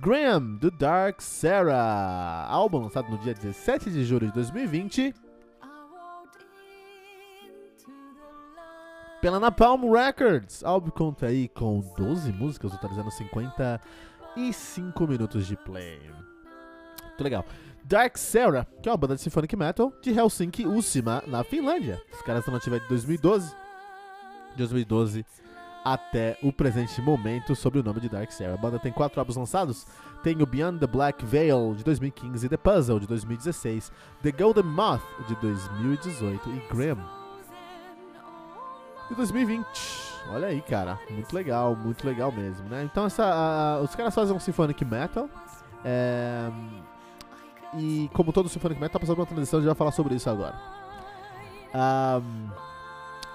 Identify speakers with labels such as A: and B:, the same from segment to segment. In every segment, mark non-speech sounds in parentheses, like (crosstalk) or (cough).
A: Graham, do Dark Sarah, álbum lançado no dia 17 de julho de 2020 pela Napalm Records. Álbum conta aí com 12 músicas, totalizando 55 minutos de play. Muito legal. Dark Sarah, que é uma banda de symphonic metal de Helsinki, Usima, na Finlândia. Os caras estão nativa de 2012. 2012 até o presente momento sob o nome de Dark Sarah. A banda tem quatro álbuns lançados. Tem o Beyond the Black Veil de 2015, The Puzzle de 2016, The Golden Moth de 2018 e Graham de 2020. Olha aí, cara, muito legal, muito legal mesmo, né? Então essa, os caras fazem um symphonic metal. É, e como todo symphonic metal, tá passando uma transição, a gente vai falar sobre isso agora. Um,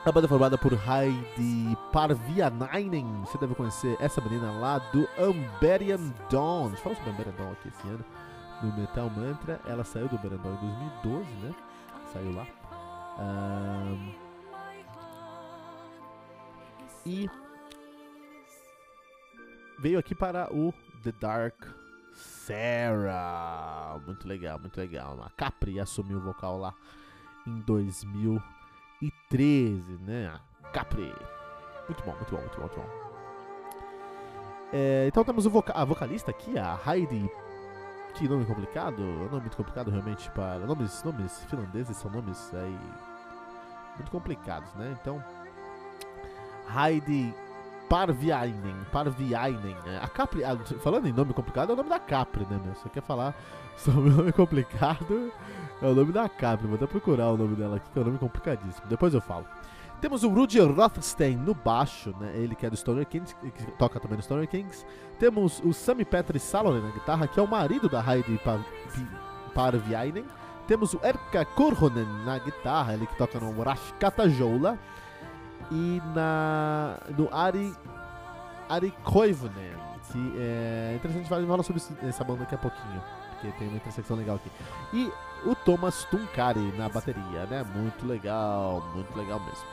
A: a banda é formada por Heidi Parvianainen. Você deve conhecer essa menina lá do Amberian Dawn. A gente falou sobre Amberian Dawn aqui esse ano no Metal Mantra. Ela saiu do Amberian Dawn em 2012, né? Saiu lá. Um, e veio aqui para o The Dark Sarah. Muito legal, muito legal. A Capri assumiu o vocal lá em 2000 2013, né? Capri. Muito bom, muito bom, muito bom, muito bom. É, então temos voca a vocalista aqui, a Heidi. Que nome complicado, é nome muito complicado realmente para. Nomes, nomes finlandeses são nomes aí. Muito complicados, né? Então. Heidi Parviainen. Parviainen. Né? A Capri. A, falando em nome complicado, é o nome da Capri, né, meu? Você quer falar (laughs) sobre nome complicado? É o nome da Capri. Vou até procurar o nome dela aqui, que é um nome complicadíssimo. Depois eu falo. Temos o Rudy Rothstein no baixo, né? Ele que é do Stoner Kings, que toca também no Stoner Kings. Temos o Sami Petri Salonen na guitarra, que é o marido da Heidi Parviainen. Temos o Erka Korhonen na guitarra, ele que toca no Rashkata Joula e na no Ari Ari Koivunen, que é interessante falar sobre essa banda daqui a pouquinho, porque tem uma intersecção legal aqui. E o Thomas Tunkari na bateria, né? Muito legal, muito legal mesmo.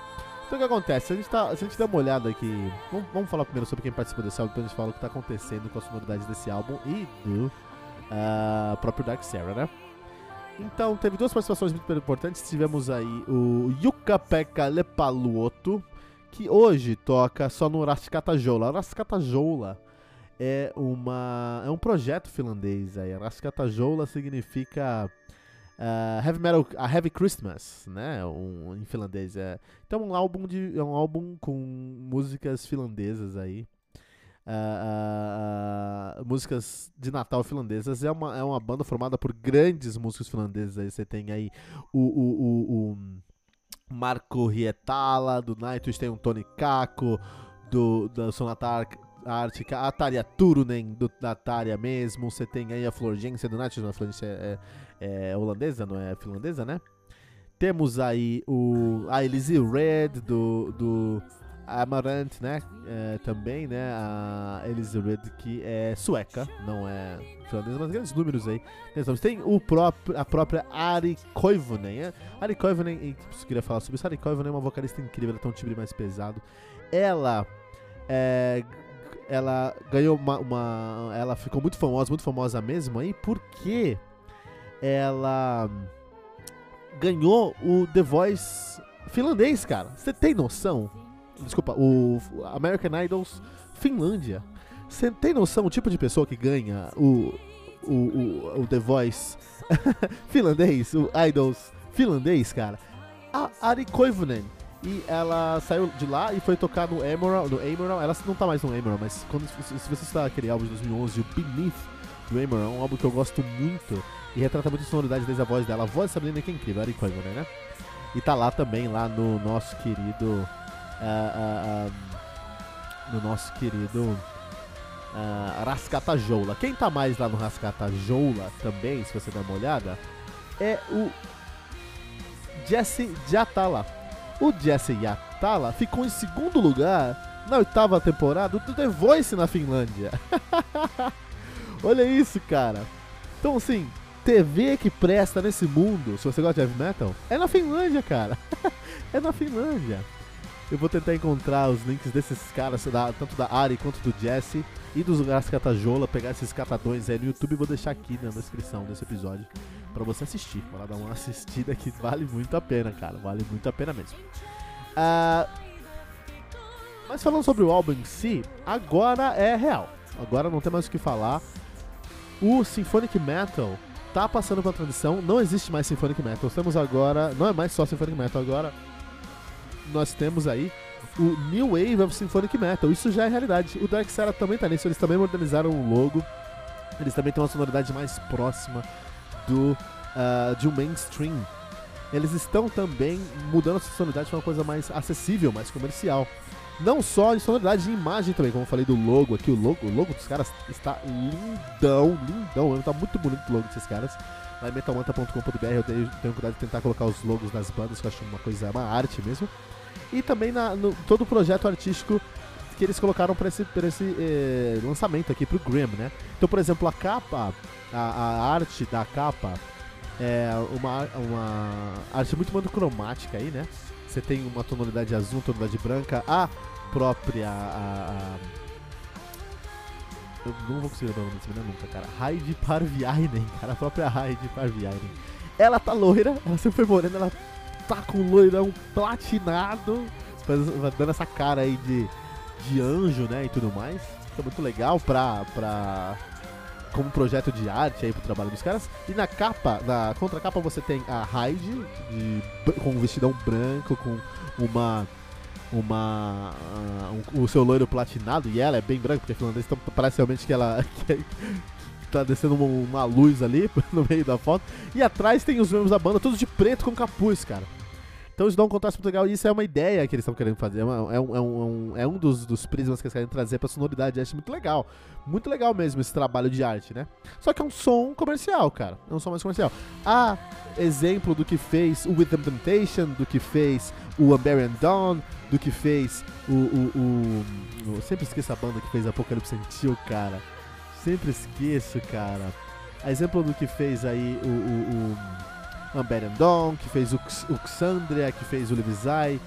A: Então o que acontece? A gente, tá, a gente der uma olhada aqui, vamos, vamos falar primeiro sobre quem participa desse álbum, depois a gente fala o que está acontecendo com as sonoridades desse álbum e do uh, próprio Dark Sarah, né? Então, teve duas participações muito importantes. Tivemos aí o Yuka-Pekka Lepaluoto, que hoje toca só no Raskata Joula. Raskata Joula é, uma, é um projeto finlandês aí. Raskata Joula significa uh, heavy metal, a heavy Christmas, né? Um, em finlandês. É. Então, um álbum de, é um álbum com músicas finlandesas aí uh, uh, músicas de Natal finlandesas. É uma, é uma banda formada por grandes músicos finlandeses. Aí você tem aí o, o, o, o Marco Rietala, do Nightwish, tem um Tony Kako, do, da Sonata Ártica, a Tarja Turunen, do, da Tarja mesmo. Você tem aí a Florgência do Nightwish, a Florgência é, é, é holandesa, não é finlandesa, né? Temos aí o, a Elise Red, do, do a Amaranth, né? É, também, né? A Elisabeth, que é sueca, não é finlandesa, mas grandes números aí. Tem o próprio, a própria Ari Koivunen, né? Ari Koivunen, eu queria falar sobre isso. Ari Koivunen é uma vocalista incrível, ela tem um timbre mais pesado. Ela é, ela ganhou uma, uma, Ela ficou muito famosa, muito famosa mesmo aí, porque ela ganhou o The Voice finlandês, cara. Você tem noção? Desculpa, o American Idols Finlândia. Você tem noção o tipo de pessoa que ganha o, o, o, o The Voice (laughs) finlandês, o Idols finlandês, cara? A Ari Koivunen. E ela saiu de lá e foi tocar no Emerald, no Emerald. Ela não tá mais no Emerald, mas quando, se você está aquele álbum de 2011, o Beneath do Emerald, é um álbum que eu gosto muito e retrata muito a sonoridade desde a voz dela. A voz dessa menina que é incrível, Ari Koivunen, né? E tá lá também, lá no nosso querido no nosso querido Rascata Joula. Quem tá mais lá no Rascata Joula também, se você der uma olhada, é o Jesse Jatala. O Jesse Jatala ficou em segundo lugar na oitava temporada do The Voice na Finlândia. (laughs) Olha isso, cara. Então, assim, TV que presta nesse mundo, se você gosta de heavy metal, é na Finlândia, cara. (laughs) é na Finlândia. Eu vou tentar encontrar os links desses caras, da, tanto da Ari quanto do Jesse e dos lugares catajola, pegar esses catadões aí no YouTube e vou deixar aqui na descrição desse episódio para você assistir. Vai lá dar uma assistida que vale muito a pena, cara. Vale muito a pena mesmo. Uh, mas falando sobre o álbum em si, agora é real. Agora não tem mais o que falar. O Symphonic Metal tá passando pela transição. Não existe mais Symphonic Metal. Temos agora. Não é mais só Symphonic Metal, agora nós temos aí o New Wave of Symphonic Metal. Isso já é realidade. O Dark Sarah também tá nisso, eles também modernizaram o logo. Eles também têm uma sonoridade mais próxima do uh, de um mainstream. Eles estão também mudando a sonoridade para uma coisa mais acessível, mais comercial. Não só em sonoridade, em imagem também, como eu falei do logo aqui. O logo, o logo dos caras está lindão, lindão. Está muito bonito o logo desses caras. Lá em metalmanta.com.br eu tenho, tenho cuidado de tentar colocar os logos das bandas, que eu acho uma coisa, uma arte mesmo e também na, no, todo o projeto artístico que eles colocaram para esse, pra esse eh, lançamento aqui pro Grim, né? Então, por exemplo, a capa, a, a arte da capa é uma, uma arte muito monocromática aí, né? Você tem uma tonalidade azul, uma tonalidade branca, a própria. A, a, eu não vou conseguir o nome desse menino nunca, cara. Heidi Parviainen, cara, a própria Heidi Parviainen. Ela tá loira, ela sempre foi morena, ela tá com loirão platinado, dando essa cara aí de, de anjo, né, e tudo mais. Isso é muito legal pra, pra, como projeto de arte aí pro trabalho dos caras. E na capa, na contracapa você tem a Hyde de, com um vestidão branco, com uma uma uh, um, o seu loiro platinado e ela é bem branca porque a finlandesa então parece realmente que ela (laughs) que, tá descendo uma, uma, luz ali (laughs) no meio da foto. E atrás tem os membros da banda, todos de preto com capuz, cara. Então isso dá um contraste muito legal e isso é uma ideia que eles estão querendo fazer. É, uma, é, um, é, um, é um dos, dos prismas que eles querem trazer pra sonoridade. Eu acho muito legal. Muito legal mesmo esse trabalho de arte, né? Só que é um som comercial, cara. É um som mais comercial. Há exemplo do que fez o With the Temptation, do que fez o Unburied Dawn, do que fez o, o, o, Eu sempre esqueço a banda que fez Apocalypse Sentiu, cara. Sempre esqueço, cara. A exemplo do que fez aí o, o, o Unburied Dawn, que fez o, Xandria, que fez o Levisai,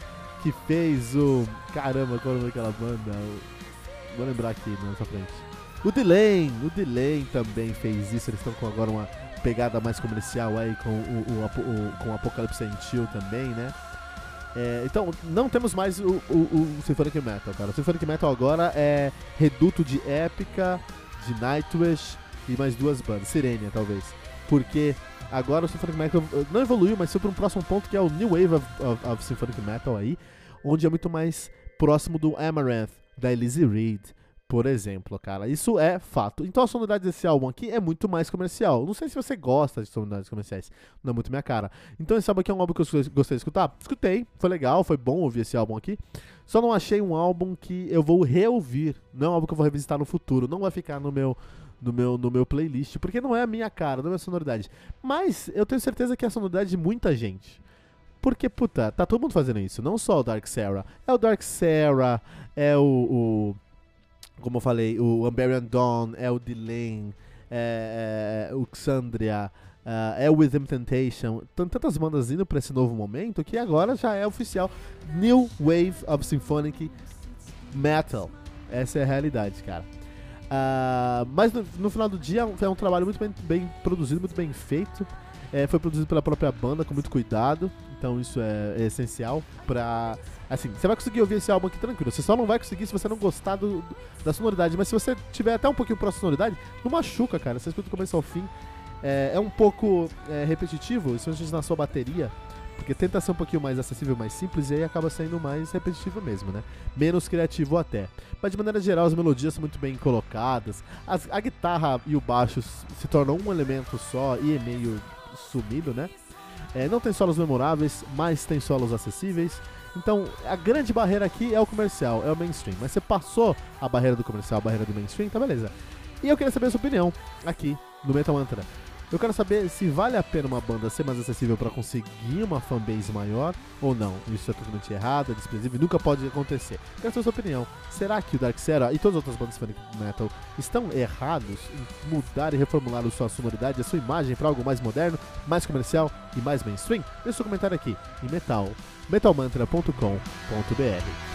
A: que fez o. Caramba, qual é o nome daquela banda? Vou lembrar aqui na nossa frente. O Delane, o Delane também fez isso. Eles estão com agora uma pegada mais comercial aí com o, o, o com o Apocalipse Sentiu também, né? É, então, não temos mais o, o, o Symphonic Metal, cara. O Symphonic Metal agora é reduto de épica, de Nightwish e mais duas bandas, Sirenia talvez. Porque agora o Symphonic Metal não evoluiu, mas foi para um próximo ponto que é o New Wave of, of, of Symphonic Metal aí, onde é muito mais próximo do Amaranth, da Elise Reed, por exemplo, cara. Isso é fato. Então a sonoridade desse álbum aqui é muito mais comercial. Não sei se você gosta de sonoridades comerciais. Não é muito minha cara. Então esse álbum aqui é um álbum que eu gostei de escutar. Escutei, foi legal, foi bom ouvir esse álbum aqui. Só não achei um álbum que eu vou reouvir. Não é um álbum que eu vou revisitar no futuro. Não vai ficar no meu no meu, no meu playlist, porque não é a minha cara, não é a minha sonoridade. Mas eu tenho certeza que é a sonoridade de muita gente. Porque, puta, tá todo mundo fazendo isso. Não só o Dark Sarah. É o Dark Sarah, é o, o como eu falei, o Amberian Dawn, é o Delane, é, é, o Xandria, é, é o Within Temptation. Tem tantas bandas indo pra esse novo momento que agora já é oficial. New Wave of Symphonic Metal. Essa é a realidade, cara. Uh, mas no, no, final do dia é um trabalho muito bem, bem produzido, muito bem feito. É, foi produzido pela própria banda com muito cuidado, então isso é, é essencial pra Assim, você vai conseguir ouvir esse álbum aqui tranquilo. Você só não vai conseguir se você não gostar do, da sonoridade. Mas se você tiver até um pouquinho próximo da sonoridade, não machuca, cara. Você escuta do começo ao fim. É, é um pouco é, repetitivo, especialmente na sua bateria. Porque tenta ser um pouquinho mais acessível, mais simples, e aí acaba sendo mais repetitivo mesmo, né? Menos criativo até. Mas de maneira geral, as melodias são muito bem colocadas. As, a guitarra e o baixo se tornam um elemento só e é meio sumido, né? É, não tem solos memoráveis, mas tem solos acessíveis. Então, a grande barreira aqui é o comercial, é o mainstream. Mas você passou a barreira do comercial, a barreira do mainstream, tá beleza. E eu queria saber a sua opinião aqui no Metal Mantra. Eu quero saber se vale a pena uma banda ser mais acessível para conseguir uma fanbase maior ou não. Isso é totalmente errado, é desprezível nunca pode acontecer. Quero saber a sua opinião. Será que o Dark Zero e todas as outras bandas de metal estão errados em mudar e reformular a sua sonoridade, a sua imagem para algo mais moderno, mais comercial e mais mainstream? Deixe seu comentário aqui em metal, metalmantra.com.br.